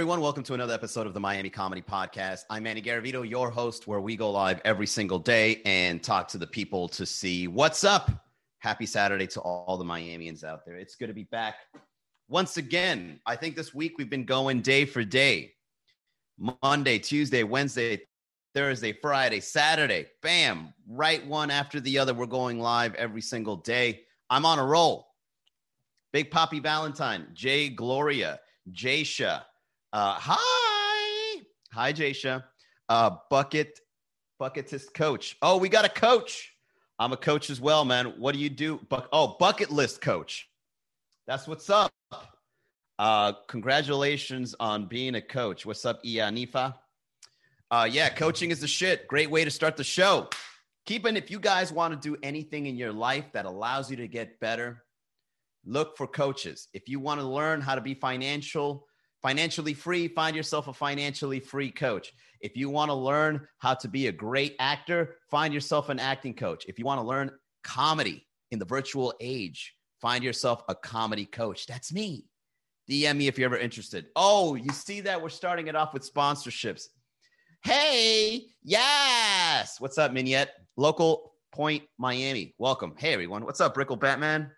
everyone. Welcome to another episode of the Miami Comedy Podcast. I'm Manny Garavito, your host, where we go live every single day and talk to the people to see what's up. Happy Saturday to all the Miamians out there. It's good to be back once again. I think this week we've been going day for day Monday, Tuesday, Wednesday, Thursday, Friday, Saturday. Bam, right one after the other. We're going live every single day. I'm on a roll. Big Poppy Valentine, Jay Gloria, Jasha, uh, hi. Hi, Jasha. Uh, bucket, bucketist coach. Oh, we got a coach. I'm a coach as well, man. What do you do? Buck- oh, bucket list coach. That's what's up. Uh, congratulations on being a coach. What's up, Ianifa? Uh, yeah, coaching is the shit. Great way to start the show. Keeping, if you guys want to do anything in your life that allows you to get better, look for coaches. If you want to learn how to be financial, financially free, find yourself a financially free coach. If you want to learn how to be a great actor, find yourself an acting coach. If you want to learn comedy in the virtual age, find yourself a comedy coach. That's me. DM me if you're ever interested. Oh, you see that? We're starting it off with sponsorships. Hey, yes. What's up, Mignette? Local Point, Miami. Welcome. Hey, everyone. What's up, Brickle Batman?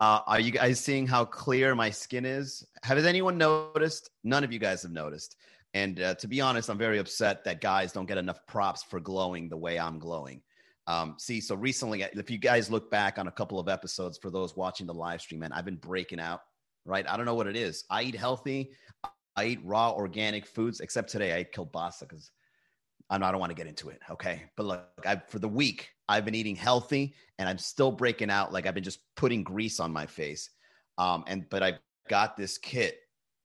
Uh, are you guys seeing how clear my skin is? Has anyone noticed? None of you guys have noticed. And uh, to be honest, I'm very upset that guys don't get enough props for glowing the way I'm glowing. Um, see, so recently, if you guys look back on a couple of episodes for those watching the live stream, man, I've been breaking out, right? I don't know what it is. I eat healthy, I eat raw organic foods, except today I ate kielbasa because I don't want to get into it. Okay. But look, I, for the week, I've been eating healthy and I'm still breaking out. Like I've been just putting grease on my face. Um, and, but I got this kit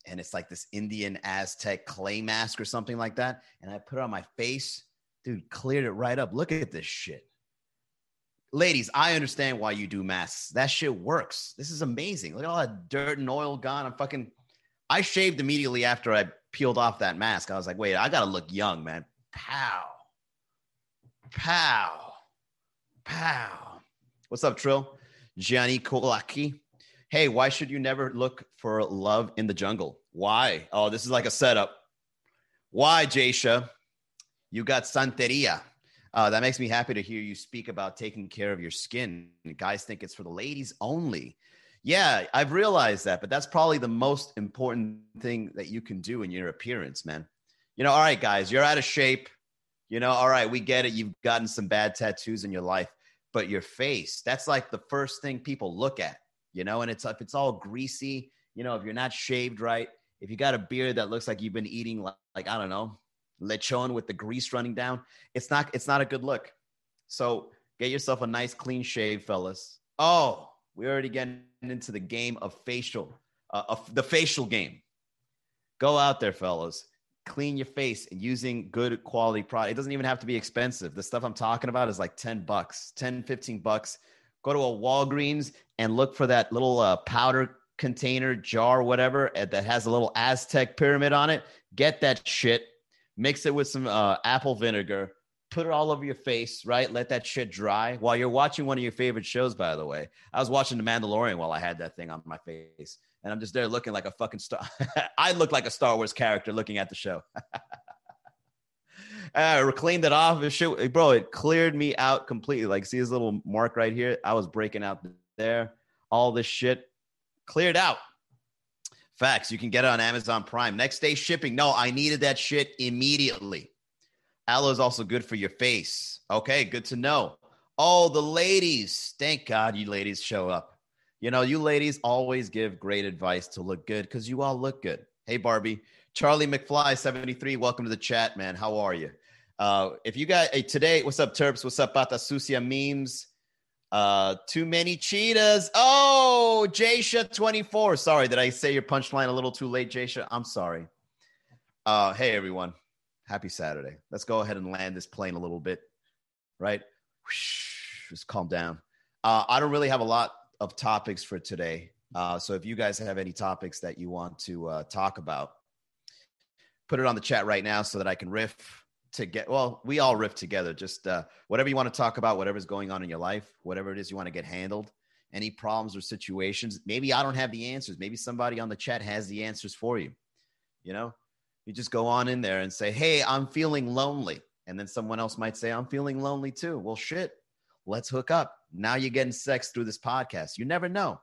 and it's like this Indian Aztec clay mask or something like that. And I put it on my face. Dude, cleared it right up. Look at this shit. Ladies, I understand why you do masks. That shit works. This is amazing. Look at all that dirt and oil gone. I'm fucking, I shaved immediately after I peeled off that mask. I was like, wait, I got to look young, man. Pow. Pow. Pow. What's up, Trill? Gianni Kolaki. Hey, why should you never look for love in the jungle? Why? Oh, this is like a setup. Why, Jasha? You got Santeria. Uh, that makes me happy to hear you speak about taking care of your skin. Guys think it's for the ladies only. Yeah, I've realized that, but that's probably the most important thing that you can do in your appearance, man you know, all right, guys, you're out of shape. You know, all right, we get it. You've gotten some bad tattoos in your life, but your face, that's like the first thing people look at, you know, and it's if it's all greasy, you know, if you're not shaved right, if you got a beard that looks like you've been eating like, like I don't know, lechon with the grease running down, it's not it's not a good look. So get yourself a nice clean shave, fellas. Oh, we're already getting into the game of facial, uh, of the facial game. Go out there, fellas clean your face and using good quality product. It doesn't even have to be expensive. The stuff I'm talking about is like 10 bucks, 10, 15 bucks. Go to a Walgreens and look for that little uh, powder container, jar, whatever, that has a little Aztec pyramid on it. Get that shit, mix it with some uh, apple vinegar, put it all over your face, right? Let that shit dry while you're watching one of your favorite shows, by the way. I was watching The Mandalorian while I had that thing on my face and I'm just there looking like a fucking star. I look like a Star Wars character looking at the show. uh, cleaned it off. Shit, bro, it cleared me out completely. Like, see this little mark right here? I was breaking out there. All this shit cleared out. Facts. You can get it on Amazon Prime. Next day shipping. No, I needed that shit immediately. Aloe is also good for your face. Okay, good to know. Oh, the ladies. Thank God you ladies show up. You know, you ladies always give great advice to look good because you all look good. Hey, Barbie. Charlie McFly, 73. Welcome to the chat, man. How are you? Uh, if you got hey, today, what's up, Terps? What's up, Bata Sucia memes? Uh, too many cheetahs. Oh, Jasha 24. Sorry, did I say your punchline a little too late, Jasha? I'm sorry. Uh, hey, everyone. Happy Saturday. Let's go ahead and land this plane a little bit, right? Just calm down. Uh, I don't really have a lot of topics for today. Uh, so if you guys have any topics that you want to uh, talk about, put it on the chat right now so that I can riff to get. Well, we all riff together. Just uh, whatever you want to talk about, whatever's going on in your life, whatever it is you want to get handled, any problems or situations. Maybe I don't have the answers. Maybe somebody on the chat has the answers for you. You know, you just go on in there and say, Hey, I'm feeling lonely. And then someone else might say, I'm feeling lonely too. Well, shit, let's hook up. Now you're getting sex through this podcast. You never know.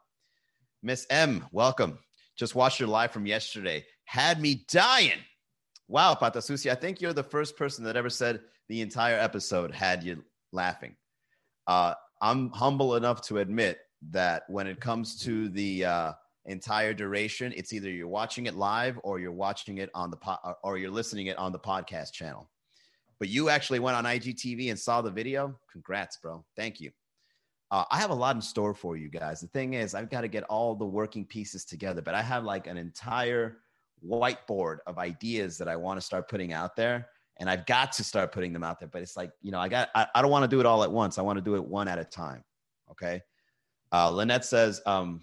Miss M, welcome. Just watched your live from yesterday. Had me dying. Wow, Patasusi, I think you're the first person that ever said the entire episode had you laughing. Uh, I'm humble enough to admit that when it comes to the uh, entire duration, it's either you're watching it live or you're watching it on the po- or you're listening it on the podcast channel. But you actually went on IGTV and saw the video. Congrats, bro. Thank you. Uh, I have a lot in store for you guys. The thing is, I've got to get all the working pieces together, but I have like an entire whiteboard of ideas that I want to start putting out there. And I've got to start putting them out there. But it's like, you know, I got, I, I don't want to do it all at once. I want to do it one at a time. Okay. Uh, Lynette says, um,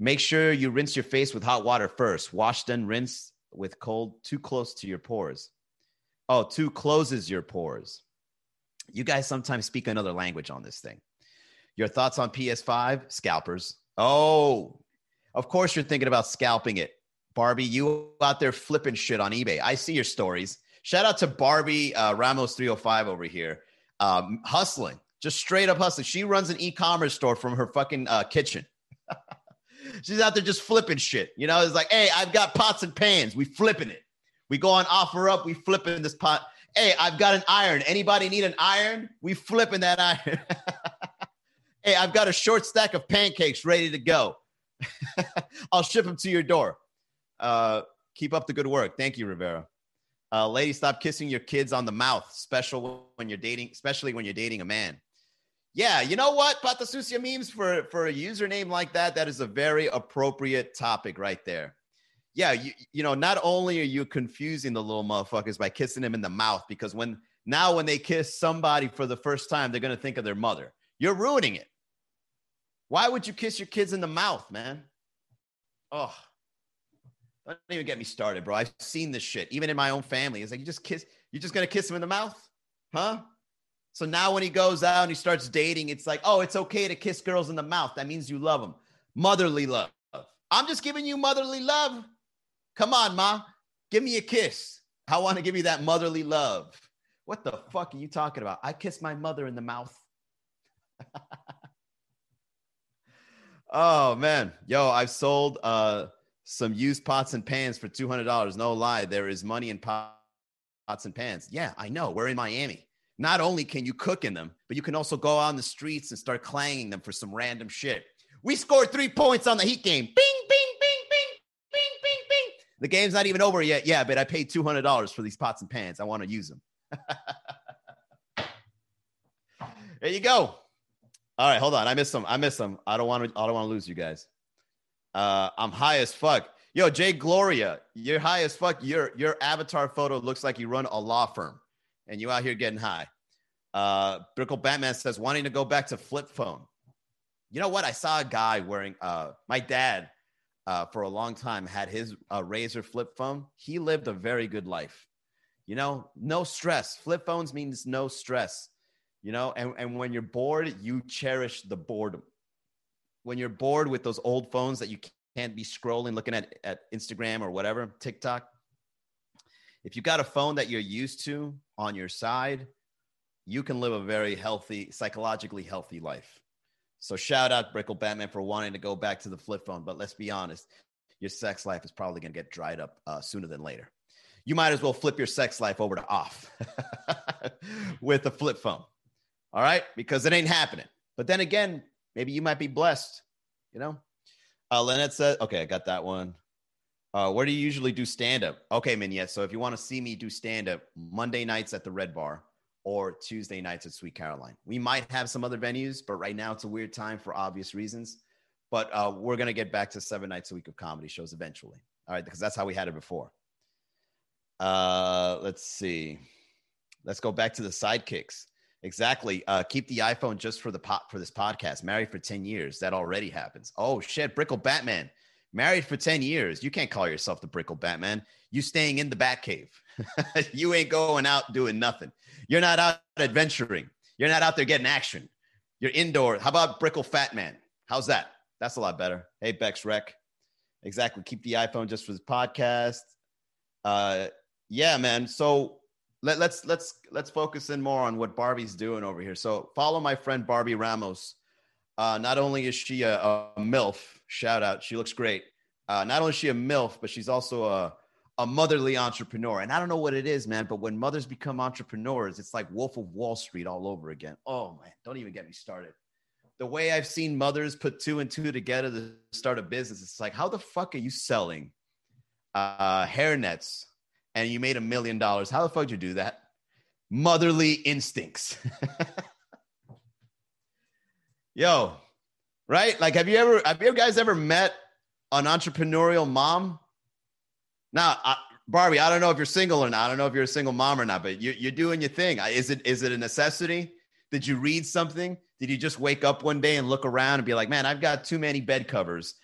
make sure you rinse your face with hot water first. Wash, then rinse with cold, too close to your pores. Oh, too closes your pores. You guys sometimes speak another language on this thing. Your thoughts on PS5? Scalpers. Oh, of course you're thinking about scalping it. Barbie, you out there flipping shit on eBay. I see your stories. Shout out to Barbie uh, Ramos 305 over here. Um, hustling, just straight up hustling. She runs an e commerce store from her fucking uh, kitchen. She's out there just flipping shit. You know, it's like, hey, I've got pots and pans. We flipping it. We go on offer up. We flipping this pot. Hey, I've got an iron. Anybody need an iron? We flipping that iron. hey, I've got a short stack of pancakes ready to go. I'll ship them to your door. Uh, keep up the good work. Thank you, Rivera. Uh, lady, stop kissing your kids on the mouth, special when you're dating, especially when you're dating a man. Yeah, you know what? Patasucia memes for for a username like that, that is a very appropriate topic right there. Yeah, you you know, not only are you confusing the little motherfuckers by kissing them in the mouth, because when now when they kiss somebody for the first time, they're gonna think of their mother. You're ruining it. Why would you kiss your kids in the mouth, man? Oh, don't even get me started, bro. I've seen this shit, even in my own family. It's like you just kiss, you're just gonna kiss him in the mouth, huh? So now when he goes out and he starts dating, it's like, oh, it's okay to kiss girls in the mouth. That means you love them. Motherly love. I'm just giving you motherly love. Come on, ma. Give me a kiss. I want to give you that motherly love. What the fuck are you talking about? I kiss my mother in the mouth. oh man. Yo, I've sold uh some used pots and pans for $200. No lie, there is money in pots and pans. Yeah, I know. We're in Miami not only can you cook in them, but you can also go out on the streets and start clanging them for some random shit. We scored three points on the Heat game. Bing, bing, bing, bing, bing, bing, bing. The game's not even over yet. Yeah, but I paid $200 for these pots and pans. I want to use them. there you go. All right, hold on. I missed some. I missed some. I don't want to. I don't want to lose you guys. Uh, I'm high as fuck. Yo, Jay Gloria, you're high as fuck. Your your avatar photo looks like you run a law firm and you out here getting high. Uh, Brickle Batman says wanting to go back to flip phone. You know what? I saw a guy wearing. Uh, my dad, uh, for a long time, had his uh, Razr flip phone. He lived a very good life. You know, no stress. Flip phones means no stress. You know, and, and when you're bored, you cherish the boredom. When you're bored with those old phones that you can't be scrolling, looking at, at Instagram or whatever, TikTok, if you got a phone that you're used to on your side, you can live a very healthy, psychologically healthy life. So shout out Brickle Batman for wanting to go back to the flip phone. But let's be honest, your sex life is probably going to get dried up uh, sooner than later. You might as well flip your sex life over to off with a flip phone. All right, because it ain't happening. But then again, maybe you might be blessed. You know, uh, Lynette said, "Okay, I got that one." Uh, where do you usually do stand up? Okay, Minyet. So if you want to see me do stand up, Monday nights at the Red Bar or Tuesday nights at Sweet Caroline. We might have some other venues, but right now it's a weird time for obvious reasons. But uh, we're going to get back to seven nights a week of comedy shows eventually. All right, because that's how we had it before. Uh, let's see. Let's go back to the sidekicks. Exactly. Uh, keep the iPhone just for the pot for this podcast. Married for 10 years. That already happens. Oh shit, Brickle Batman married for 10 years. You can't call yourself the Brickle Batman. You staying in the Batcave. you ain't going out doing nothing. You're not out adventuring. You're not out there getting action. You're indoor. How about Brickle Fat Man? How's that? That's a lot better. Hey, Bex Rec. Exactly. Keep the iPhone just for the podcast. Uh, yeah, man. So let, let's let's let's focus in more on what Barbie's doing over here. So follow my friend Barbie Ramos. Uh, not only is she a, a MILF, shout out, she looks great. Uh, not only is she a MILF, but she's also a, a motherly entrepreneur. And I don't know what it is, man, but when mothers become entrepreneurs, it's like Wolf of Wall Street all over again. Oh, man, don't even get me started. The way I've seen mothers put two and two together to start a business, it's like, how the fuck are you selling uh, hair nets and you made a million dollars? How the fuck did you do that? Motherly instincts. Yo, right? Like, have you ever, have you guys ever met an entrepreneurial mom? Now, I, Barbie, I don't know if you're single or not. I don't know if you're a single mom or not, but you, you're doing your thing. Is it is it a necessity? Did you read something? Did you just wake up one day and look around and be like, man, I've got too many bed covers.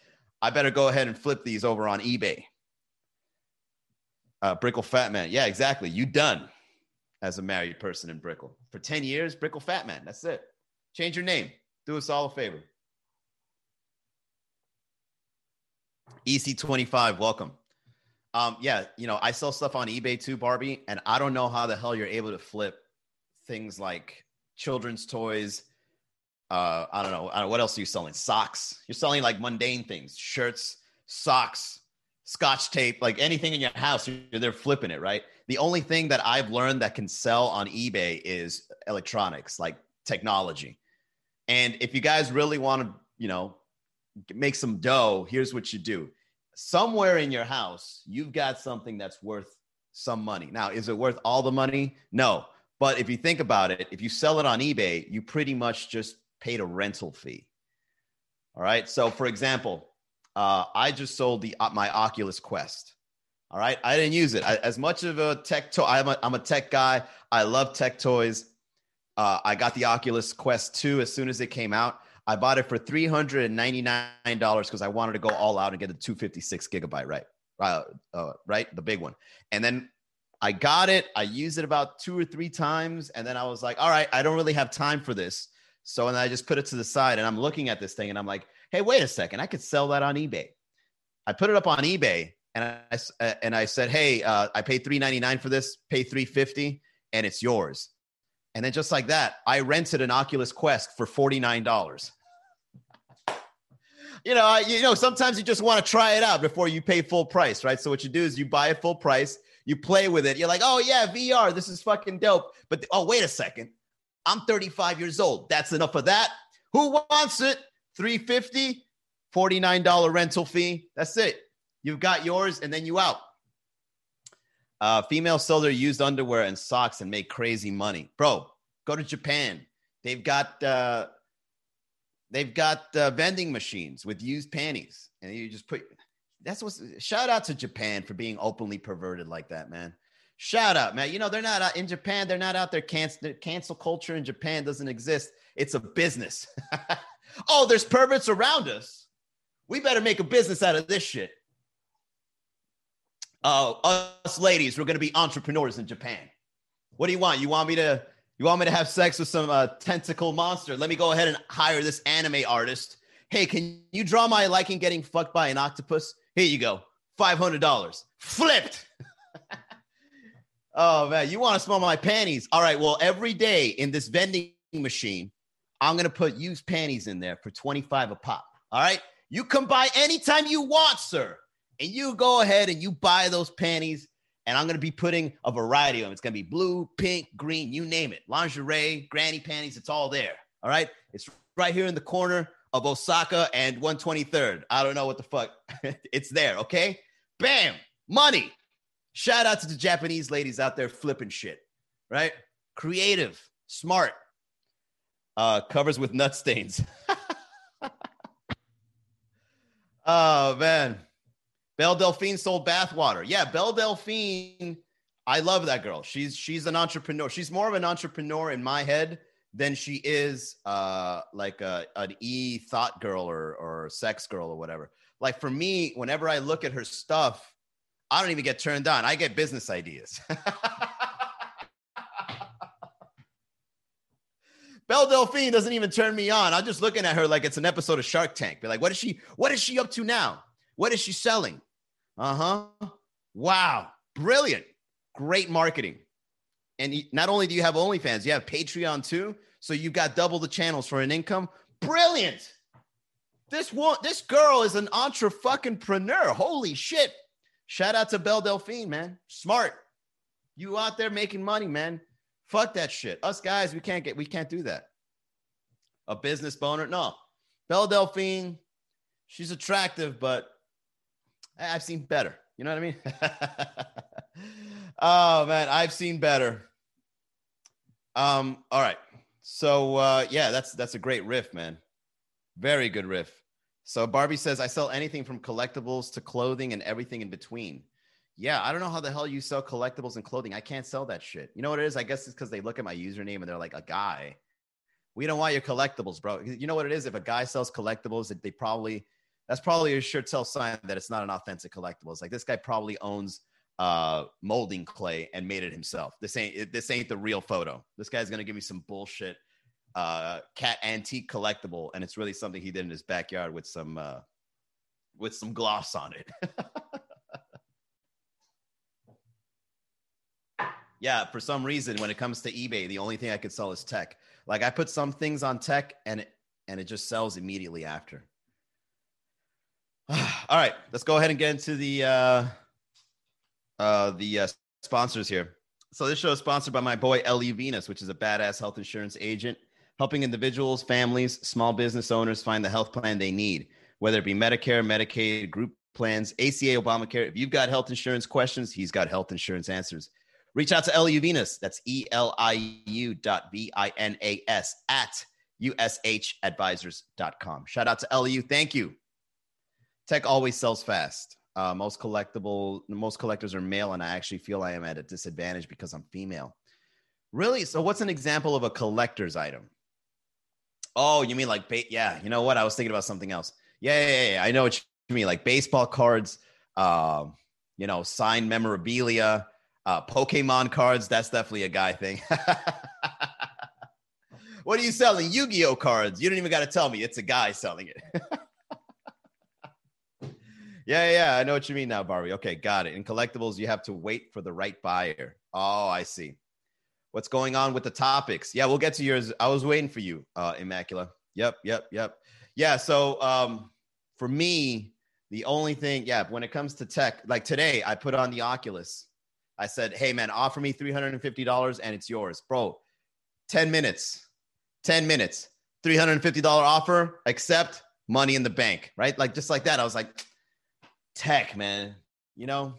I better go ahead and flip these over on eBay. Uh, Brickle Fat Man. Yeah, exactly. You done as a married person in Brickell. For 10 years, Brickle Fat Man. That's it. Change your name. Do us all a favor. EC25, welcome. Um, yeah, you know, I sell stuff on eBay too, Barbie, and I don't know how the hell you're able to flip things like children's toys. Uh, I don't know. I don't know what else are you selling? Socks. You're selling like mundane things, shirts, socks, scotch tape, like anything in your house. they're flipping it, right? The only thing that I've learned that can sell on eBay is electronics, like technology. And if you guys really want to, you know, make some dough, here's what you do. Somewhere in your house, you've got something that's worth some money. Now, is it worth all the money? No. But if you think about it, if you sell it on eBay, you pretty much just paid a rental fee. All right. So, for example, uh, I just sold the uh, my Oculus Quest. All right. I didn't use it I, as much of a tech toy. I'm a, I'm a tech guy. I love tech toys. Uh, I got the Oculus Quest 2 as soon as it came out. I bought it for $399 because I wanted to go all out and get the 256 gigabyte, right? Uh, uh, right? The big one. And then I got it. I used it about two or three times. And then I was like, all right, I don't really have time for this. So, and I just put it to the side and I'm looking at this thing and I'm like, hey, wait a second. I could sell that on eBay. I put it up on eBay and I, uh, and I said, hey, uh, I paid 399 for this, pay 350 and it's yours. And then just like that, I rented an Oculus Quest for $49 you know, I, you know, sometimes you just want to try it out before you pay full price, right? So what you do is you buy it full price, you play with it. You're like, oh yeah, VR, this is fucking dope. But oh, wait a second, I'm 35 years old. That's enough of that. Who wants it? 350, $49 rental fee. That's it. You've got yours, and then you out. Uh, females sell their used underwear and socks and make crazy money, bro. Go to Japan. They've got uh, They've got uh, vending machines with used panties, and you just put. That's what's. Shout out to Japan for being openly perverted like that, man. Shout out, man. You know they're not out, in Japan. They're not out there. Cancel cancel culture in Japan doesn't exist. It's a business. oh, there's perverts around us. We better make a business out of this shit. Oh, us ladies, we're gonna be entrepreneurs in Japan. What do you want? You want me to you want me to have sex with some uh, tentacle monster? Let me go ahead and hire this anime artist. Hey, can you draw my liking getting fucked by an octopus? Here you go. $500. Flipped. oh, man. You want to smell my panties? All right. Well, every day in this vending machine, I'm to put used panties in there for 25 a pop. All right. You come by anytime you want, sir. And you go ahead and you buy those panties and I'm to be putting a variety of them. It's to be blue, pink, green, you name it. Lingerie, granny panties, it's all there. All right. It's right here in the corner of Osaka and 123rd. I don't know what the fuck. it's there. Okay. Bam. Money. Shout out to the Japanese ladies out there flipping shit. Right. Creative, smart. Uh, covers with nut stains. oh, man. Belle Delphine sold bathwater. Yeah, Belle Delphine. I love that girl. She's she's an entrepreneur. She's more of an entrepreneur in my head than she is uh like a an e thought girl or or sex girl or whatever. Like for me, whenever I look at her stuff, I don't even get turned on. I get business ideas. Belle Delphine doesn't even turn me on. I'm just looking at her like it's an episode of Shark Tank. Be like, what is she? What is she up to now? What is she selling? Uh huh. Wow. Brilliant. Great marketing. And not only do you have OnlyFans, you have Patreon too. So you've got double the channels for an income. Brilliant. This one, this girl is an entre fucking preneur. Holy shit. Shout out to Belle Delphine, man. Smart. You out there making money, man. Fuck that shit. Us guys, we can't get, we can't do that. A business boner? No. Belle Delphine, she's attractive, but I've seen better. You know what I mean? oh man, I've seen better. Um, all right. So uh yeah, that's that's a great riff, man. Very good riff. So Barbie says, I sell anything from collectibles to clothing and everything in between. Yeah, I don't know how the hell you sell collectibles and clothing. I can't sell that shit. You know what it is? I guess it's because they look at my username and they're like, a guy. We don't want your collectibles, bro. You know what it is? If a guy sells collectibles, they probably that's probably a sure tell sign that it's not an authentic collectible. It's like this guy probably owns uh, molding clay and made it himself. This ain't this ain't the real photo. This guy's gonna give me some bullshit uh, cat antique collectible, and it's really something he did in his backyard with some uh, with some gloss on it. yeah, for some reason, when it comes to eBay, the only thing I could sell is tech. Like I put some things on tech, and it and it just sells immediately after. All right, let's go ahead and get into the uh, uh, the uh, sponsors here. So this show is sponsored by my boy Eliu Vinas, which is a badass health insurance agent, helping individuals, families, small business owners find the health plan they need, whether it be Medicare, Medicaid, group plans, ACA, Obamacare. If you've got health insurance questions, he's got health insurance answers. Reach out to Eliu Vinas. That's E L I U dot V I N A S at USHadvisors.com. Shout out to Eliu. Thank you. Tech always sells fast. Uh, most collectible, most collectors are male, and I actually feel I am at a disadvantage because I'm female. Really? So, what's an example of a collector's item? Oh, you mean like, ba- yeah, you know what? I was thinking about something else. Yeah, yeah, yeah. I know what you mean. Like baseball cards, uh, you know, signed memorabilia, uh, Pokemon cards. That's definitely a guy thing. what are you selling? Yu Gi Oh cards. You don't even got to tell me. It's a guy selling it. Yeah, yeah, I know what you mean now, Barbie. Okay, got it. In collectibles, you have to wait for the right buyer. Oh, I see. What's going on with the topics? Yeah, we'll get to yours. I was waiting for you, uh, Immacula. Yep, yep, yep. Yeah, so um, for me, the only thing, yeah, when it comes to tech, like today, I put on the Oculus. I said, hey, man, offer me $350 and it's yours. Bro, 10 minutes, 10 minutes, $350 offer, accept, money in the bank, right? Like just like that. I was like, tech, man. You know,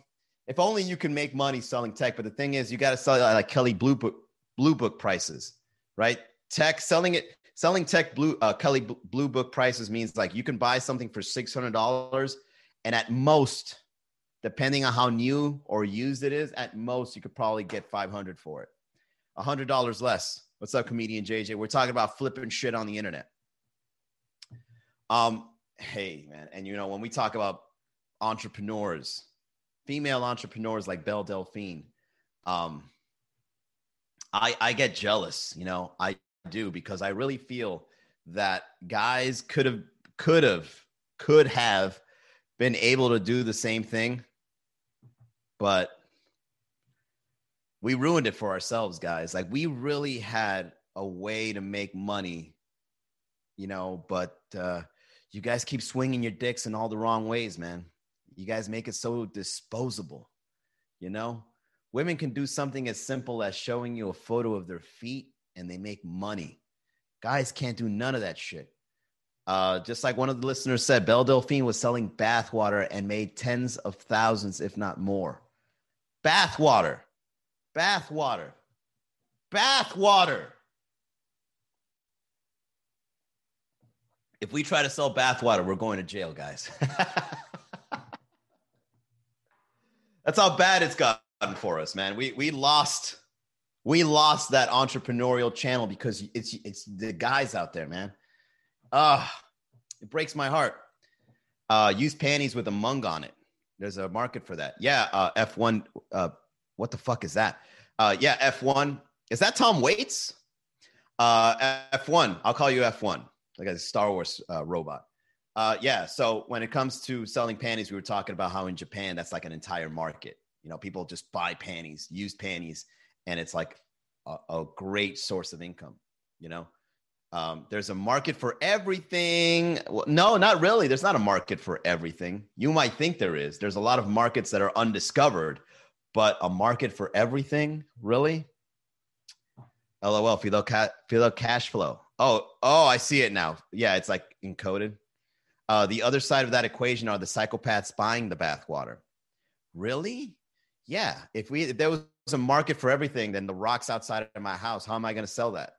if only you can make money selling tech. But the thing is, you got to sell it like Kelley Blue Book Blue Book prices, right? Tech selling it, selling tech blue uh, Kelley Blue Book prices means like you can buy something for six hundred dollars, and at most, depending on how new or used it is, at most you could probably get five hundred for it, a hundred dollars less. What's up, comedian JJ? We're talking about flipping shit on the internet. Um, hey man, and you know when we talk about entrepreneurs, female entrepreneurs like Belle Delphine. Um, I I get jealous, you know, I do because I really feel that guys could have could have could have been able to do the same thing, but we ruined it for ourselves, guys. Like we really had a way to make money, you know, but uh, you guys keep swinging your dicks in all the wrong ways, man. You guys make it so disposable. You know, women can do something as simple as showing you a photo of their feet and they make money. Guys can't do none of that shit. Uh, just like one of the listeners said, Belle Delphine was selling bathwater and made tens of thousands, if not more. Bathwater, bathwater, bathwater. If we try to sell bathwater, we're going to jail, guys. That's how bad it's gotten for us, man. We we lost we lost that entrepreneurial channel because it's it's the guys out there, man. Ah, uh, it breaks my heart. Uh, use panties with a mung on it. There's a market for that. Yeah, uh, F1. Uh, what the fuck is that? Uh, yeah, F1. Is that Tom Waits? Uh, F1. I'll call you F1, like a Star Wars uh, robot. Uh, yeah. So when it comes to selling panties, we were talking about how in Japan that's like an entire market. You know, people just buy panties, used panties, and it's like a, a great source of income. You know, um, there's a market for everything. Well, no, not really. There's not a market for everything. You might think there is. There's a lot of markets that are undiscovered, but a market for everything, really? LOL, Fidel, ca- cash flow. Oh, oh, I see it now. Yeah, it's like encoded. Uh, the other side of that equation are the psychopaths buying the bathwater. Really? Yeah. If we if there was a market for everything, then the rocks outside of my house, how am I going to sell that?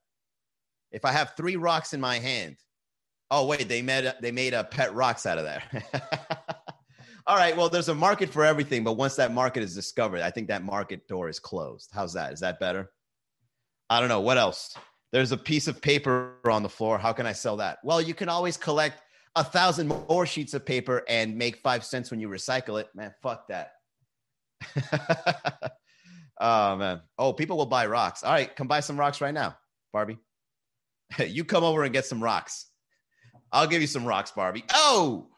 If I have three rocks in my hand, oh wait, they made they made a pet rocks out of there. All right, well, there's a market for everything, but once that market is discovered, I think that market door is closed. How's that? Is that better? I don't know. What else? There's a piece of paper on the floor. How can I sell that? Well, you can always collect a thousand more sheets of paper and make five cents when you recycle it. Man, fuck that. oh man. Oh, people will buy rocks. All right, come buy some rocks right now, Barbie. you come over and get some rocks. I'll give you some rocks, Barbie. Oh,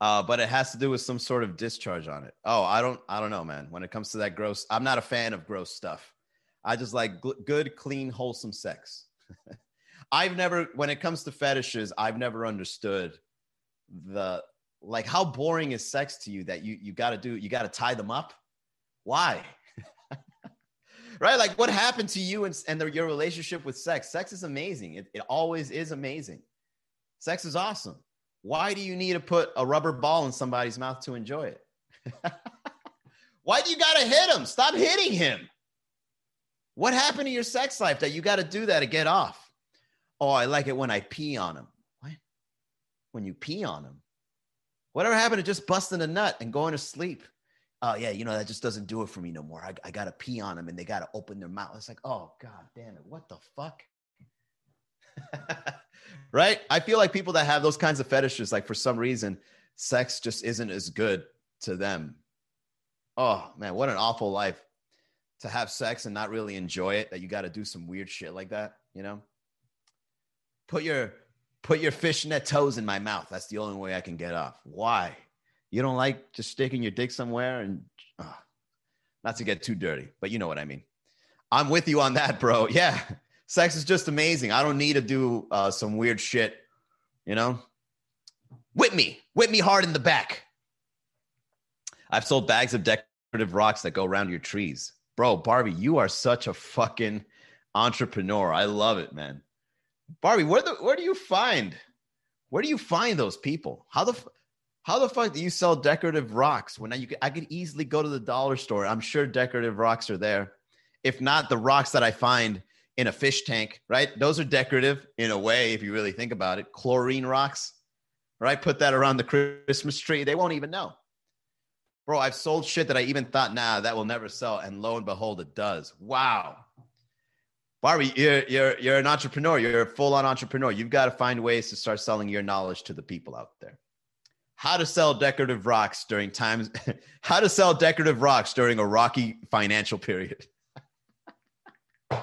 uh, but it has to do with some sort of discharge on it. Oh, I don't, I don't know, man. When it comes to that gross, I'm not a fan of gross stuff. I just like gl- good, clean, wholesome sex. I've never, when it comes to fetishes, I've never understood the like how boring is sex to you that you you got to do you got to tie them up. Why? Right? Like what happened to you and, and the, your relationship with sex? Sex is amazing. It, it always is amazing. Sex is awesome. Why do you need to put a rubber ball in somebody's mouth to enjoy it? Why do you got to hit him? Stop hitting him. What happened to your sex life that you got to do that to get off? Oh, I like it when I pee on him. What? When you pee on him? Whatever happened to just busting a nut and going to sleep? Oh, yeah, you know, that just doesn't do it for me no more. I, I got to pee on them and they got to open their mouth. It's like, oh, God damn it. What the fuck? right? I feel like people that have those kinds of fetishes, like for some reason, sex just isn't as good to them. Oh, man, what an awful life to have sex and not really enjoy it, that you got to do some weird shit like that, you know? Put your put your fishnet toes in my mouth. That's the only way I can get off. Why? You don't like just sticking your dick somewhere and uh, not to get too dirty, but you know what I mean. I'm with you on that, bro. Yeah, sex is just amazing. I don't need to do uh, some weird shit, you know. Whip me, whip me hard in the back. I've sold bags of decorative rocks that go around your trees, bro. Barbie, you are such a fucking entrepreneur. I love it, man. Barbie, where the where do you find where do you find those people? How the how the fuck do you sell decorative rocks when you could, I could easily go to the dollar store? I'm sure decorative rocks are there. If not, the rocks that I find in a fish tank, right? Those are decorative in a way, if you really think about it. Chlorine rocks, right? Put that around the Christmas tree. They won't even know. Bro, I've sold shit that I even thought, nah, that will never sell. And lo and behold, it does. Wow. Barbie, you're you're you're an entrepreneur. You're a full-on entrepreneur. You've got to find ways to start selling your knowledge to the people out there. How to sell decorative rocks during times how to sell decorative rocks during a rocky financial period.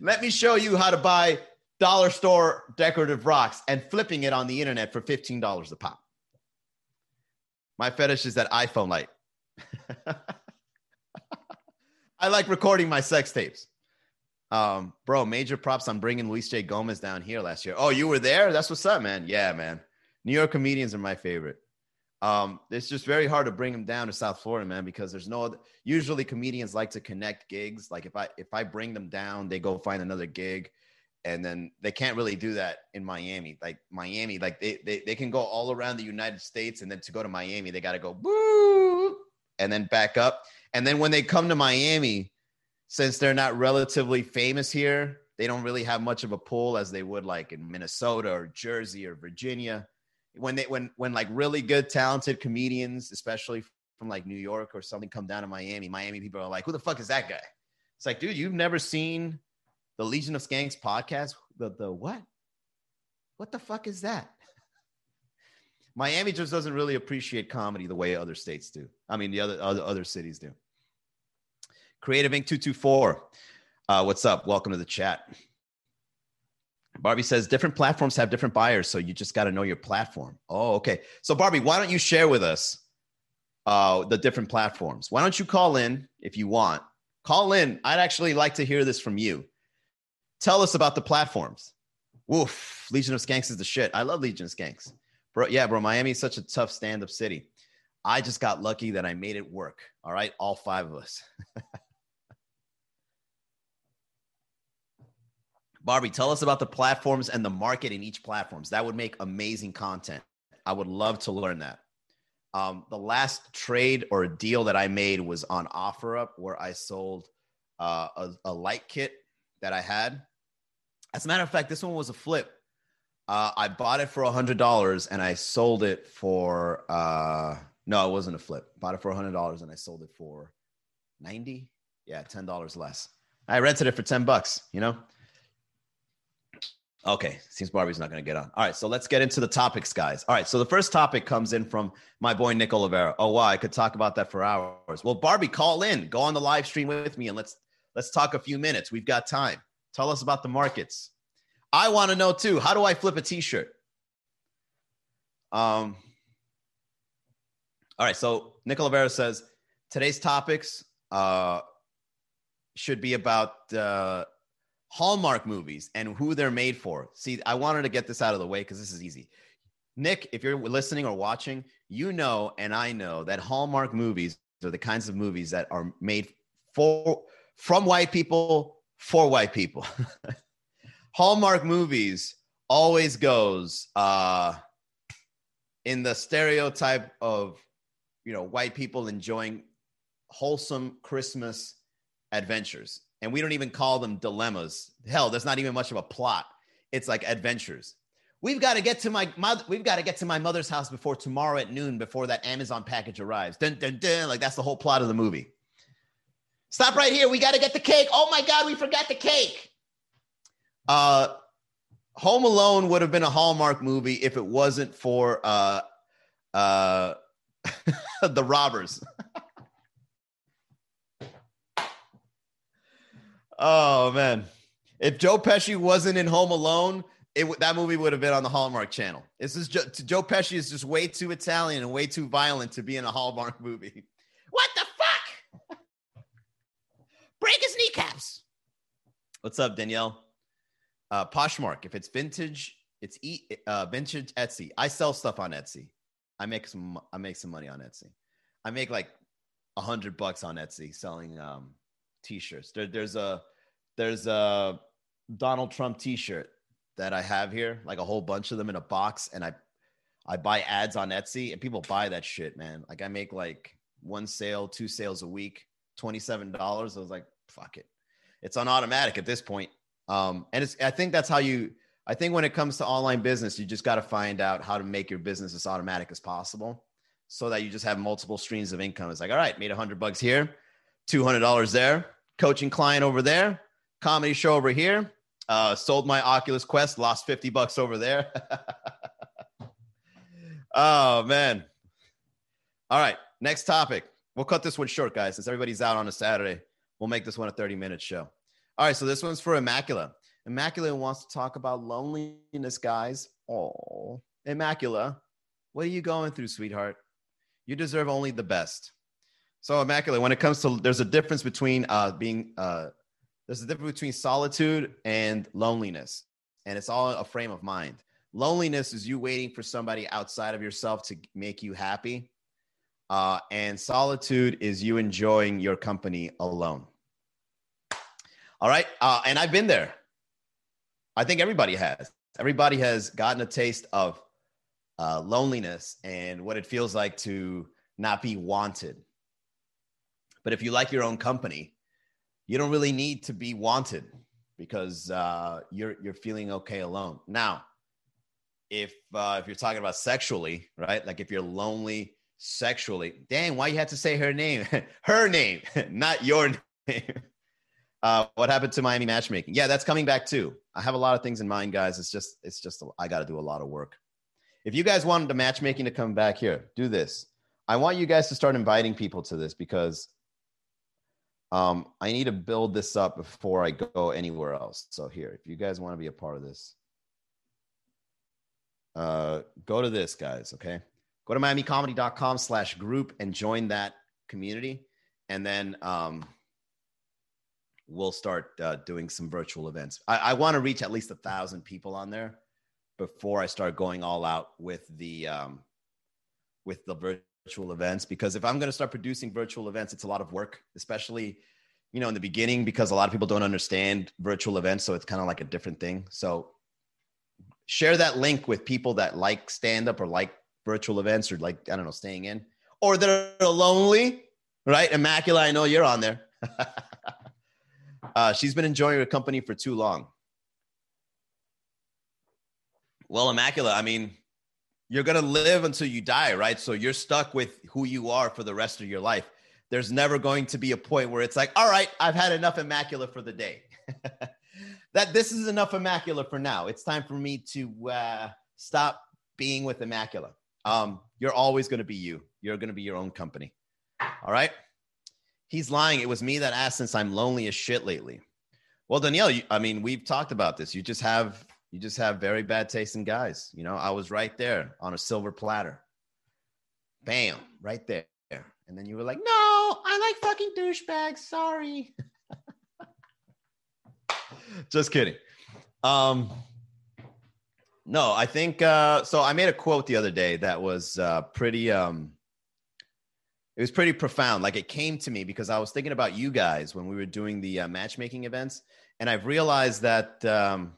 Let me show you how to buy dollar store decorative rocks and flipping it on the internet for $15 a pop. My fetish is that iPhone light. I like recording my sex tapes. Um, bro, major props on bringing Luis J. Gomez down here last year. Oh, you were there? That's what's up, man. Yeah, man. New York comedians are my favorite. Um, it's just very hard to bring them down to South Florida, man, because there's no other, usually comedians like to connect gigs. Like if I if I bring them down, they go find another gig, and then they can't really do that in Miami. Like Miami, like they they, they can go all around the United States, and then to go to Miami, they gotta go boo and then back up. And then when they come to Miami, since they're not relatively famous here, they don't really have much of a pull as they would like in Minnesota or Jersey or Virginia. When they when when like really good talented comedians, especially from like New York or something, come down to Miami, Miami people are like, "Who the fuck is that guy?" It's like, dude, you've never seen the Legion of Skanks podcast? The the what? What the fuck is that? Miami just doesn't really appreciate comedy the way other states do. I mean, the other other, other cities do. Creative Inc. 224. Uh, what's up? Welcome to the chat. Barbie says different platforms have different buyers, so you just got to know your platform. Oh, okay. So Barbie, why don't you share with us uh, the different platforms. Why don't you call in if you want? Call in. I'd actually like to hear this from you. Tell us about the platforms. Woof, Legion of Skanks is the shit. I love Legion of Skanks. Bro, yeah, bro, Miami is such a tough stand-up city. I just got lucky that I made it work. All right, all five of us. Barbie, tell us about the platforms and the market in each platforms. That would make amazing content. I would love to learn that. Um, the last trade or deal that I made was on OfferUp, where I sold uh, a, a, light kit that I had. As a matter of fact, this one was a flip. Uh, I bought it for a hundred dollars and I sold it for uh, no, it wasn't a flip. Bought it for a hundred dollars and I sold it for ninety. Yeah, ten dollars less. I rented it for ten bucks. You know. Okay, seems Barbie's not going to get on. All right, so let's get into the topics, guys. All right, so the first topic comes in from my boy Nick Oliveira. Oh wow, I could talk about that for hours. Well, Barbie, call in, go on the live stream with me, and let's let's talk a few minutes. We've got time. Tell us about the markets. I want to know too. How do I flip a T-shirt? Um. All right, so Nick Oliveira says today's topics uh, should be about. Uh, Hallmark movies and who they're made for. See, I wanted to get this out of the way because this is easy. Nick, if you're listening or watching, you know, and I know that Hallmark movies are the kinds of movies that are made for from white people for white people. Hallmark movies always goes uh, in the stereotype of you know white people enjoying wholesome Christmas adventures and we don't even call them dilemmas. Hell, there's not even much of a plot. It's like adventures. We've got to get to my mother. We've got to get to my mother's house before tomorrow at noon before that Amazon package arrives. Dun, dun, dun. Like that's the whole plot of the movie. Stop right here. We got to get the cake. Oh my God, we forgot the cake. Uh, Home Alone would have been a Hallmark movie if it wasn't for uh, uh, the robbers. Oh man, if Joe Pesci wasn't in Home Alone, it that movie would have been on the Hallmark Channel. This is Joe, Joe Pesci is just way too Italian and way too violent to be in a Hallmark movie. What the fuck? Break his kneecaps. What's up, Danielle? Uh, Poshmark. If it's vintage, it's e- uh, vintage Etsy. I sell stuff on Etsy. I make some. I make some money on Etsy. I make like a hundred bucks on Etsy selling um, t-shirts. There, there's a there's a Donald Trump t-shirt that I have here, like a whole bunch of them in a box, and I I buy ads on Etsy, and people buy that shit, man. Like I make like one sale, two sales a week, twenty seven dollars. I was like, fuck it, it's on automatic at this point. Um, and it's I think that's how you. I think when it comes to online business, you just got to find out how to make your business as automatic as possible, so that you just have multiple streams of income. It's like, all right, made a hundred bucks here, two hundred dollars there, coaching client over there, comedy show over here. Uh, sold my Oculus Quest, lost 50 bucks over there. oh, man. All right. Next topic. We'll cut this one short, guys, since everybody's out on a Saturday. We'll make this one a 30 minute show. All right. So this one's for Immacula. Immacula wants to talk about loneliness, guys. Oh, Immacula, what are you going through, sweetheart? You deserve only the best. So immaculate. When it comes to, there's a difference between uh, being, uh, there's a difference between solitude and loneliness, and it's all a frame of mind. Loneliness is you waiting for somebody outside of yourself to make you happy, uh, and solitude is you enjoying your company alone. All right, uh, and I've been there. I think everybody has. Everybody has gotten a taste of uh, loneliness and what it feels like to not be wanted but if you like your own company, you don't really need to be wanted because uh, you're you're feeling okay alone. Now, if uh, if you're talking about sexually, right? Like if you're lonely sexually, dang, why you had to say her name? her name, not your name. Uh, what happened to Miami matchmaking? Yeah, that's coming back too. I have a lot of things in mind, guys. It's just it's just I got to do a lot of work. If you guys wanted the matchmaking to come back here, do this. I want you guys to start inviting people to this because um, I need to build this up before I go anywhere else. So here, if you guys want to be a part of this, uh, go to this, guys. Okay, go to miamicomedy.com slash group and join that community. And then um, we'll start uh, doing some virtual events. I, I want to reach at least a thousand people on there before I start going all out with the um, with the virtual events. Because if I'm going to start producing virtual events, it's a lot of work, especially you know in the beginning because a lot of people don't understand virtual events, so it's kind of like a different thing. So share that link with people that like stand up or like virtual events or like I don't know staying in or that are lonely, right? Immaculate, I know you're on there. uh, she's been enjoying her company for too long. Well, Immaculate, I mean, you're going to live until you die, right? So you're stuck with who you are for the rest of your life. There's never going to be a point where it's like, all right, I've had enough Immaculate for the day. that this is enough Immaculate for now. It's time for me to uh, stop being with Immaculate. Um, you're always going to be you. You're going to be your own company. All right. He's lying. It was me that asked since I'm lonely as shit lately. Well, Danielle, you, I mean, we've talked about this. You just have you just have very bad taste in guys. You know, I was right there on a silver platter. Bam, right there. And then you were like, no, I like fucking douchebags. Sorry. just kidding. Um, no, I think uh, so. I made a quote the other day that was uh, pretty. Um, it was pretty profound. Like it came to me because I was thinking about you guys when we were doing the uh, matchmaking events, and I've realized that um,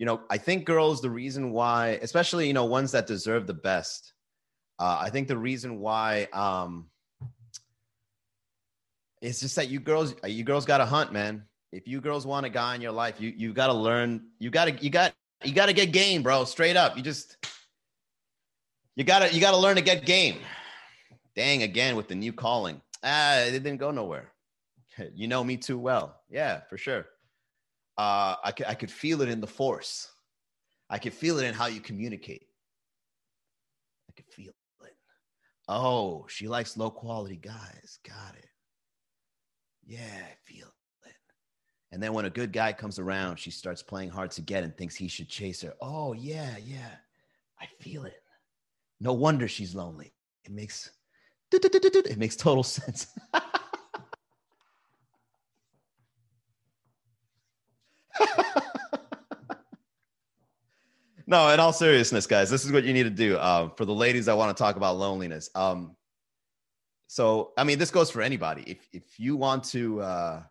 you know, I think girls, the reason why, especially, you know, ones that deserve the best, uh, I think the reason why um, it's just that you girls, uh, you girls got to hunt, man. If you girls want a guy in your life, you you got to learn. You got to you got you got to get game, bro. Straight up, you just you gotta you gotta learn to get game. Dang, again with the new calling. Ah, it didn't go nowhere. You know me too well. Yeah, for sure uh, I, could, I could feel it in the force. I could feel it in how you communicate. I could feel it. Oh, she likes low quality guys. Got it. Yeah, I feel it. And then when a good guy comes around, she starts playing hard to get and thinks he should chase her. Oh, yeah, yeah. I feel it. No wonder she's lonely. It makes it makes total sense. no, in all seriousness, guys, this is what you need to do. Um, for the ladies I want to talk about loneliness. Um, so, I mean, this goes for anybody. If if you want to, uh,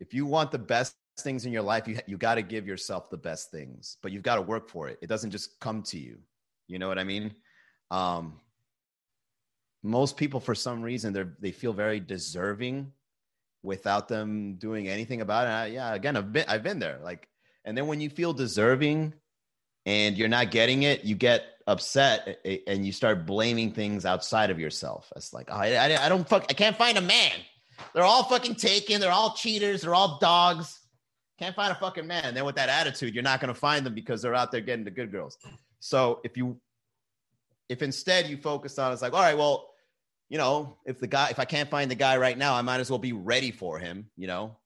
if you want the best things in your life, you you got to give yourself the best things, but you've got to work for it. It doesn't just come to you. You know what I mean? Um, most people, for some reason, they they feel very deserving without them doing anything about it. I, yeah, again, I've been I've been there. Like, and then when you feel deserving and you're not getting it, you get upset and you start blaming things outside of yourself. It's like, oh, I, I, don't fuck, I can't find a man. They're all fucking taken. They're all cheaters. They're all dogs. Can't find a fucking man. And then with that attitude, you're not going to find them because they're out there getting the good girls. So if you, if instead you focus on, it's like, all right, well, you know, if the guy, if I can't find the guy right now, I might as well be ready for him, you know?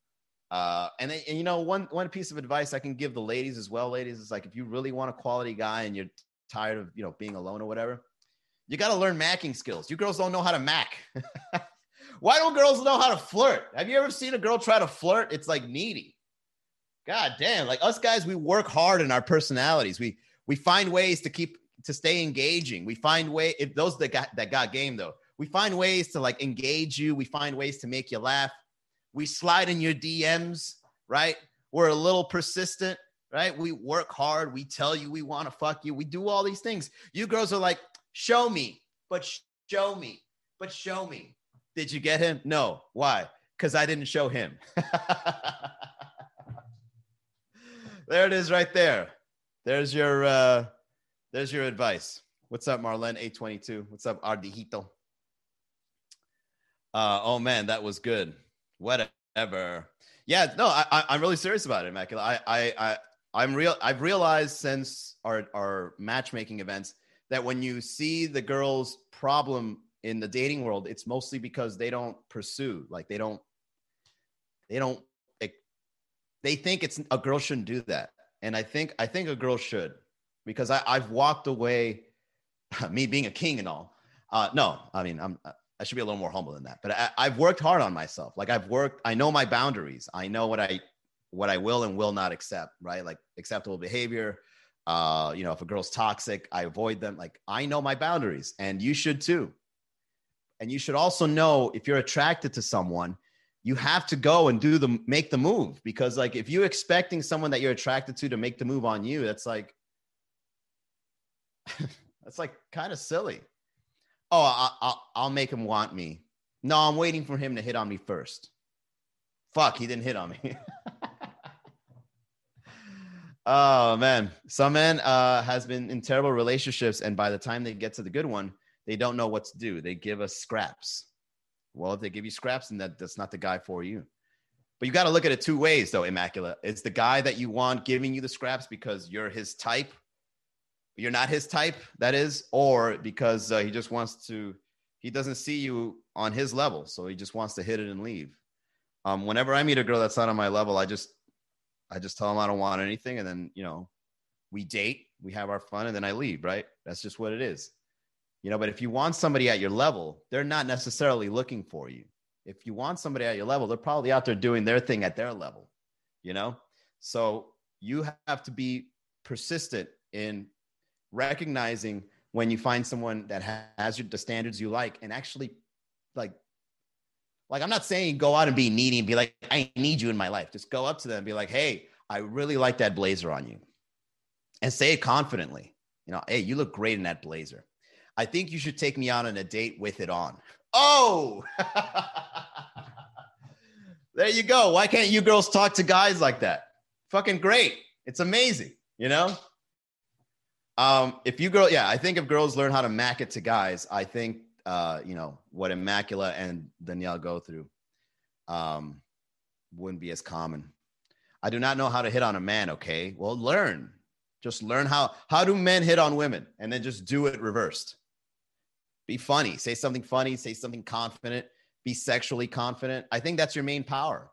Uh, and, and you know, one, one piece of advice I can give the ladies as well, ladies, is like, if you really want a quality guy and you're tired of, you know, being alone or whatever, you got to learn macking skills. You girls don't know how to mac. Why don't girls know how to flirt? Have you ever seen a girl try to flirt? It's like needy. God damn. Like us guys, we work hard in our personalities. We, we find ways to keep, to stay engaging. We find way, if those that got, that got game though, we find ways to like engage you. We find ways to make you laugh. We slide in your DMs, right? We're a little persistent, right? We work hard. We tell you we want to fuck you. We do all these things. You girls are like, show me, but show me, but show me. Did you get him? No. Why? Because I didn't show him. there it is right there. There's your uh there's your advice. What's up, Marlene? 822. What's up, Ardijito? Uh, oh man, that was good. Whatever. Yeah, no, I, am really serious about it, Immaculate. I I I I'm real. I've realized since our our matchmaking events that when you see the girls' problem in the dating world, it's mostly because they don't pursue. Like they don't they don't they, they think it's a girl shouldn't do that. And I think I think a girl should because I, I've walked away me being a king and all. Uh, no, I mean, I'm, I should be a little more humble than that. But I, I've worked hard on myself. Like I've worked, I know my boundaries. I know what I, what I will and will not accept. Right, like acceptable behavior. Uh, you know, if a girl's toxic, I avoid them. Like I know my boundaries, and you should too. And you should also know if you're attracted to someone, you have to go and do the make the move because like if you're expecting someone that you're attracted to to make the move on you, that's like that's like kind of silly. Oh, I, I'll, I'll make him want me. No, I'm waiting for him to hit on me first. Fuck, he didn't hit on me. oh man, some men uh, has been in terrible relationships, and by the time they get to the good one, they don't know what to do. They give us scraps. Well, if they give you scraps, then that, that's not the guy for you. But you got to look at it two ways, though, Immaculate. It's the guy that you want giving you the scraps because you're his type you're not his type, that is, or because uh, he just wants to, he doesn't see you on his level. So he just wants to hit it and leave. Um, whenever I meet a girl that's not on my level, I just, I just tell them I don't want anything. And then, you know, we date, we have our fun, and then I leave, right? That's just what it is. You know, but if you want somebody at your level, they're not necessarily looking for you. If you want somebody at your level, they're probably out there doing their thing at their level, you know? So you have to be persistent in recognizing when you find someone that has the standards you like and actually like like i'm not saying go out and be needy and be like i need you in my life. Just go up to them and be like hey i really like that blazer on you. And say it confidently you know hey you look great in that blazer. I think you should take me out on a date with it on. Oh! There you go. Why can't you girls talk to guys like that? Fucking great. It's amazing you know um, if you girl, yeah, I think if girls learn how to mac it to guys, I think uh, you know what Immaculate and Danielle go through um, wouldn't be as common. I do not know how to hit on a man. Okay, well, learn. Just learn how how do men hit on women, and then just do it reversed. Be funny. Say something funny. Say something confident. Be sexually confident. I think that's your main power.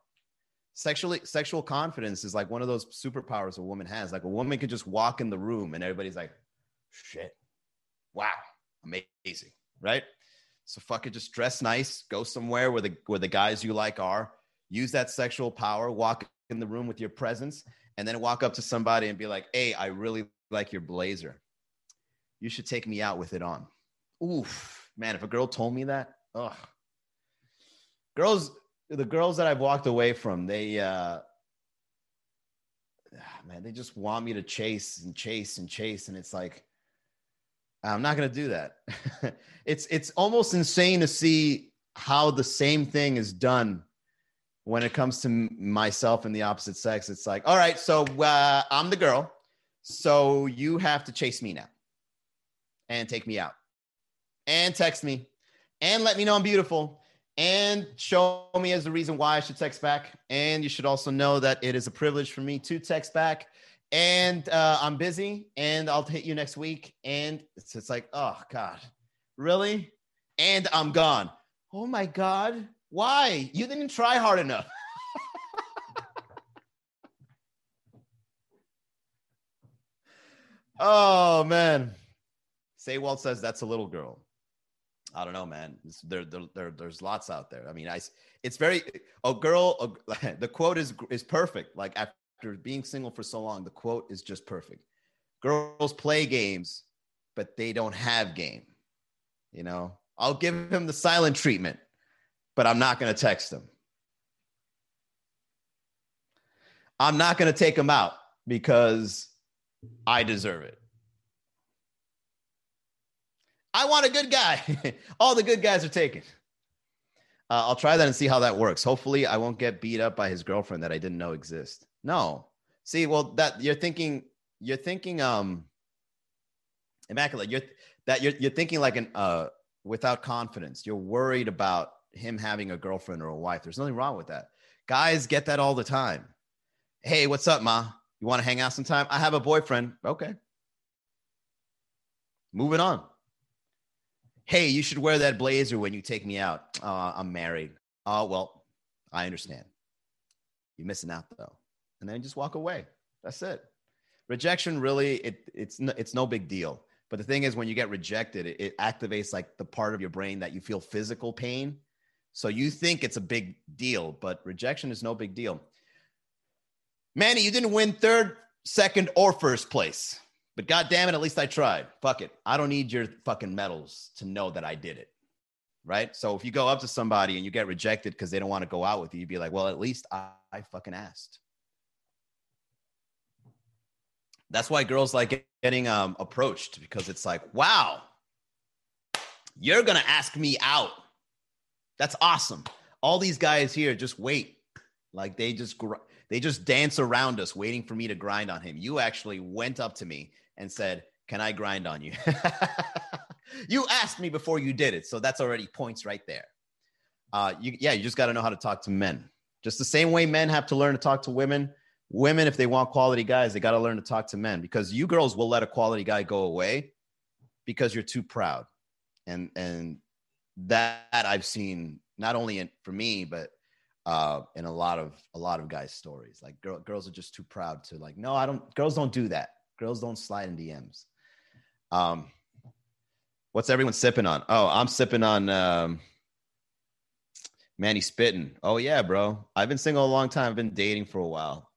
Sexually, sexual confidence is like one of those superpowers a woman has. Like a woman could just walk in the room and everybody's like, shit, wow, amazing, right? So fuck it, just dress nice, go somewhere where the where the guys you like are, use that sexual power, walk in the room with your presence, and then walk up to somebody and be like, hey, I really like your blazer. You should take me out with it on. Oof, man, if a girl told me that, ugh. Girls, the girls that I've walked away from, they uh man, they just want me to chase and chase and chase and it's like I'm not to do that. it's it's almost insane to see how the same thing is done when it comes to myself and the opposite sex. It's like, all right, so uh, I'm the girl, so you have to chase me now and take me out and text me and let me know I'm beautiful and show me as the reason why I should text back. And you should also know that it is a privilege for me to text back. And uh, I'm busy and I'll hit you next week. And it's, it's like, oh God, really? And I'm gone. Oh my God. Why? You didn't try hard enough. oh man. Say Walt says that's a little girl. I don't know, man. There, there, there, there's lots out there. I mean, I, it's very a girl. A, the quote is is perfect. Like after being single for so long, the quote is just perfect. Girls play games, but they don't have game. You know, I'll give him the silent treatment, but I'm not going to text him. I'm not going to take him out because I deserve it. I want a good guy. All the good guys are taken. Uh, I'll try that and see how that works. Hopefully, I won't get beat up by his girlfriend that I didn't know exist. No, see, well, that you're thinking, you're thinking, um, immaculate. You're that you're you're thinking like an uh without confidence. You're worried about him having a girlfriend or a wife. There's nothing wrong with that. Guys get that all the time. Hey, what's up, ma? You want to hang out sometime? I have a boyfriend. Okay. Moving on hey, you should wear that blazer when you take me out. Uh, I'm married. Oh, well, I understand. You're missing out though. And then just walk away. That's it. Rejection really, it, it's, no, it's no big deal. But the thing is, when you get rejected, it, it activates like the part of your brain that you feel physical pain. So you think it's a big deal, but rejection is no big deal. Manny, you didn't win third, second, or first place. But god damn it, at least I tried. Fuck it. I don't need your fucking medals to know that I did it. Right. So if you go up to somebody and you get rejected because they don't want to go out with you, you'd be like, well, at least I, I fucking asked. That's why girls like getting um, approached because it's like, wow, you're going to ask me out. That's awesome. All these guys here just wait. Like they just, gr- they just dance around us waiting for me to grind on him. You actually went up to me and said, Can I grind on you? you asked me before you did it. So that's already points right there. Uh, you, yeah, you just got to know how to talk to men. Just the same way men have to learn to talk to women. Women, if they want quality guys, they got to learn to talk to men because you girls will let a quality guy go away because you're too proud. And, and that I've seen not only in, for me, but uh, in a lot of a lot of guys' stories. Like girl, girls are just too proud to like. No, I don't. Girls don't do that. Girls don't slide in DMs. Um, what's everyone sipping on? Oh, I'm sipping on um, Manny Spitting. Oh yeah, bro. I've been single a long time. I've been dating for a while.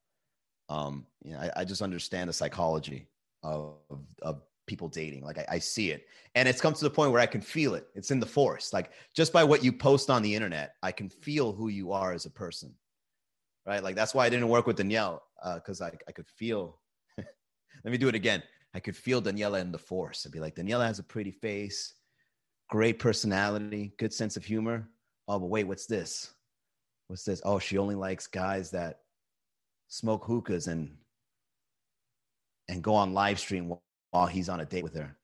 Um, you know, I, I just understand the psychology of, of people dating. Like I, I, see it. And it's come to the point where I can feel it. It's in the force. Like just by what you post on the internet, I can feel who you are as a person. Right. Like that's why I didn't work with Danielle, because uh, I, I could feel let me do it again. I could feel Daniela in the force. I'd be like, Daniela has a pretty face, great personality, good sense of humor. Oh, but wait, what's this? What's this? Oh, she only likes guys that smoke hookahs and and go on live stream while he's on a date with her.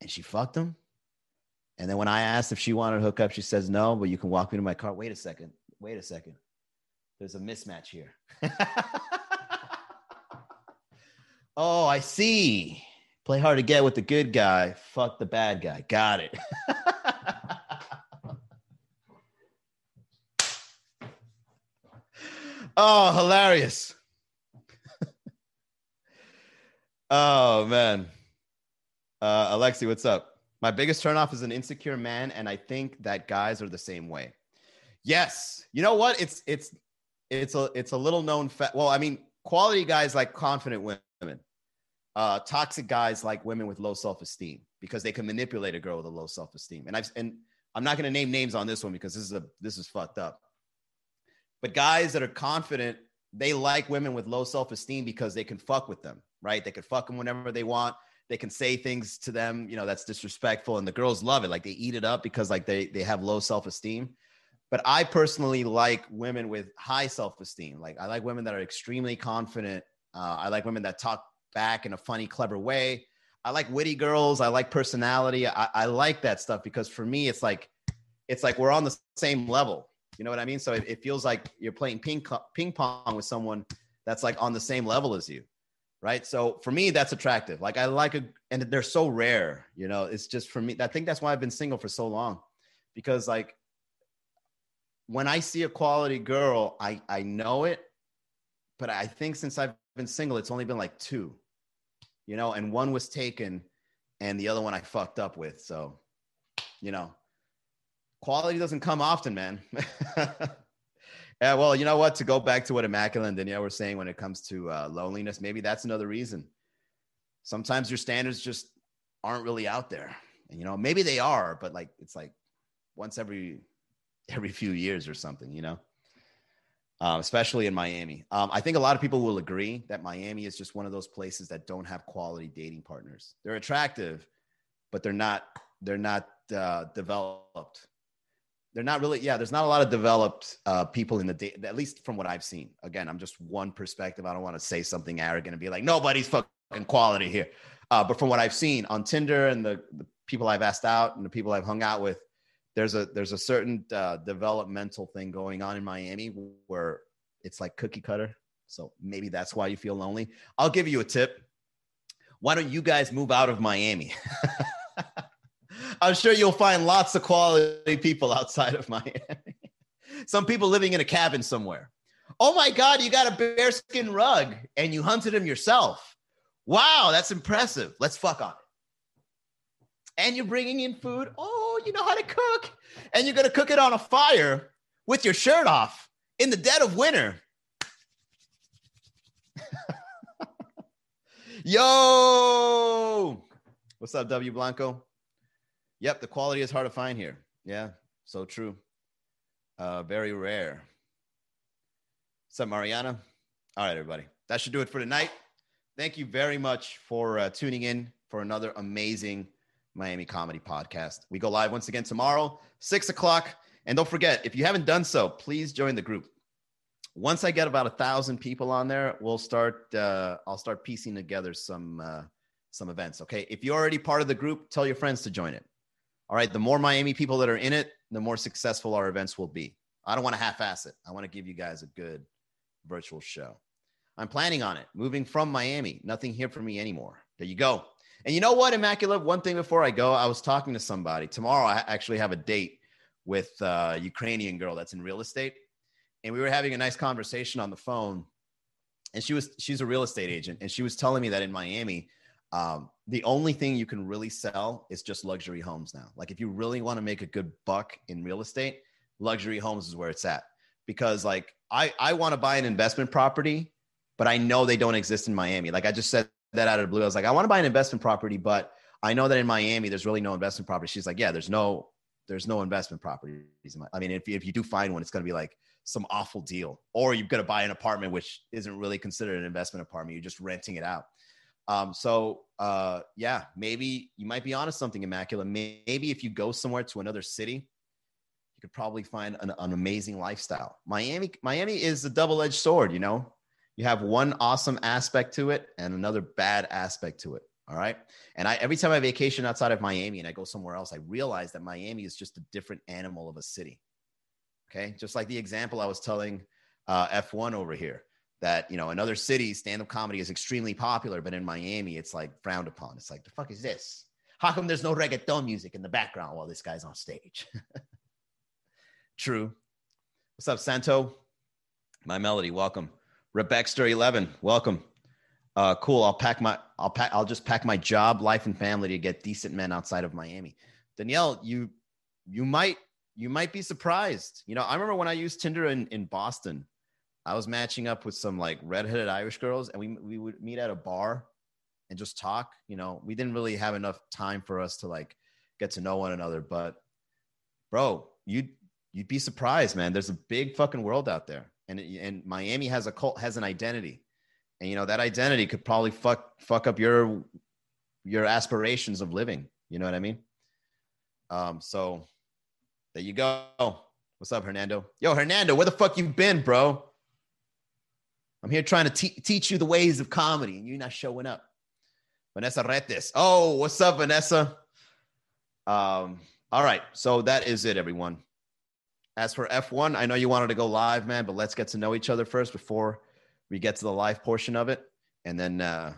And she fucked him. And then when I asked if she wanted to hook up, she says no, but you can walk me to my car. Wait a second. Wait a second. There's a mismatch here. oh, I see. Play hard to get with the good guy. Fuck the bad guy. Got it. oh, hilarious. Oh man. Uh Alexi, what's up? My biggest turnoff is an insecure man, and I think that guys are the same way. Yes. You know what? It's it's it's a it's a little known fact. Well, I mean, quality guys like confident women. Uh, toxic guys like women with low self-esteem because they can manipulate a girl with a low self-esteem. And I've and I'm not going to name names on this one because this is a this is fucked up. But guys that are confident, they like women with low self-esteem because they can fuck with them right? They could fuck them whenever they want. They can say things to them, you know, that's disrespectful, and the girls love it. Like they eat it up because like they they have low self esteem. But I personally like women with high self esteem. Like I like women that are extremely confident. Uh, I like women that talk back in a funny, clever way. I like witty girls. I like personality. I, I like that stuff because for me, it's like it's like we're on the same level. You know what I mean? So it, it feels like you're playing ping ping pong with someone that's like on the same level as you right so for me that's attractive like i like a and they're so rare you know it's just for me i think that's why i've been single for so long because like when i see a quality girl i i know it but i think since i've been single it's only been like two you know and one was taken and the other one i fucked up with so you know quality doesn't come often man Yeah, well, you know what? To go back to what Immaculate and Danielle were saying when it comes to uh, loneliness, maybe that's another reason. Sometimes your standards just aren't really out there. And, you know, maybe they are, but like it's like once every every few years or something, you know. Um, especially in Miami. Um, I think a lot of people will agree that Miami is just one of those places that don't have quality dating partners. They're attractive, but they're not they're not uh, developed they're not really yeah there's not a lot of developed uh, people in the day at least from what i've seen again i'm just one perspective i don't want to say something arrogant and be like nobody's fucking quality here uh, but from what i've seen on tinder and the, the, people i've asked out and the people i've hung out with there's a there's a certain uh, developmental thing going on in miami where it's like cookie cutter so maybe that's why you feel lonely i'll give you a tip why don't you guys move out of miami I'm sure you'll find lots of quality people outside of Miami. Some people living in a cabin somewhere. Oh my God, you got a bearskin rug and you hunted him yourself. Wow, that's impressive. Let's fuck on it. And you're bringing in food. Oh, you know how to cook. And you're going to cook it on a fire with your shirt off in the dead of winter. Yo, what's up, W Blanco? Yep, the quality is hard to find here. Yeah, so true. Uh, very rare. What's up, Mariana? All right, everybody. That should do it for tonight. Thank you very much for uh, tuning in for another amazing Miami Comedy Podcast. We go live once again tomorrow, six o'clock. And don't forget, if you haven't done so, please join the group. Once I get about a thousand people on there, we'll start. Uh, I'll start piecing together some uh, some events. Okay, if you're already part of the group, tell your friends to join it. All right, the more Miami people that are in it, the more successful our events will be. I don't want to half-ass it. I want to give you guys a good virtual show. I'm planning on it. Moving from Miami, nothing here for me anymore. There you go. And you know what, Immaculate? One thing before I go, I was talking to somebody. Tomorrow, I actually have a date with a Ukrainian girl that's in real estate. And we were having a nice conversation on the phone. And she was she's a real estate agent. And she was telling me that in miami um, the only thing you can really sell is just luxury homes now. Like if you really want to make a good buck in real estate luxury homes is where it's at. Because like i i want to buy an investment property but i know they don't exist in miami. Like i just said that out of the blue i was like i want to buy an investment property but i know that in miami there's really no investment property she's like yeah there's no there's no investment properties i mean if, if you do find one it's going to be like some awful deal, or you've got to buy an apartment which isn't really considered an investment apartment. You're just renting it out. Um, so uh, yeah, maybe you might be onto something immaculate. Maybe if you go somewhere to another city, you could probably find an, an amazing lifestyle. Miami, Miami is a double-edged sword. You know, you have one awesome aspect to it and another bad aspect to it. All right. And I every time I vacation outside of Miami and I go somewhere else, I realize that Miami is just a different animal of a city. Okay. Just like the example I was telling uh, F1 over here that, you know, in other cities, stand up comedy is extremely popular, but in Miami, it's like frowned upon. It's like, the fuck is this? How come there's no reggaeton music in the background while this guy's on stage? True. What's up, Santo? My melody, welcome. Rebexter 11, welcome. Uh, cool. I'll pack my, I'll pack, I'll just pack my job, life, and family to get decent men outside of Miami. Danielle, you, you might you might be surprised. You know, I remember when I used Tinder in, in Boston, I was matching up with some like redheaded Irish girls and we, we would meet at a bar and just talk. You know, we didn't really have enough time for us to like get to know one another. But bro, you'd, you'd be surprised, man. There's a big fucking world out there. And, and Miami has a cult, has an identity. And, you know, that identity could probably fuck, fuck up your, your aspirations of living. You know what I mean? Um, so there you go. What's up, Hernando? Yo, Hernando, where the fuck you been, bro? I'm here trying to te- teach you the ways of comedy, and you're not showing up. Vanessa Retes. Oh, what's up, Vanessa? Um, all right, so that is it, everyone. As for F1, I know you wanted to go live, man, but let's get to know each other first before we get to the live portion of it, and then uh,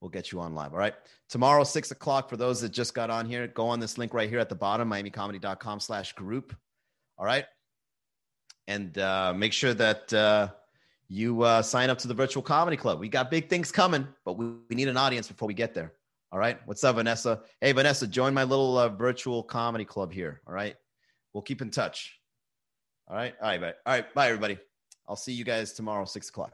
we'll get you on live. All right. Tomorrow, six o'clock, for those that just got on here, go on this link right here at the bottom, miamicomedy.com slash group. All right. And uh, make sure that uh, you uh, sign up to the virtual comedy club. We got big things coming, but we, we need an audience before we get there. All right. What's up, Vanessa? Hey, Vanessa, join my little uh, virtual comedy club here. All right. We'll keep in touch. All right. All right. Bye. All right. Bye, everybody. I'll see you guys tomorrow, six o'clock.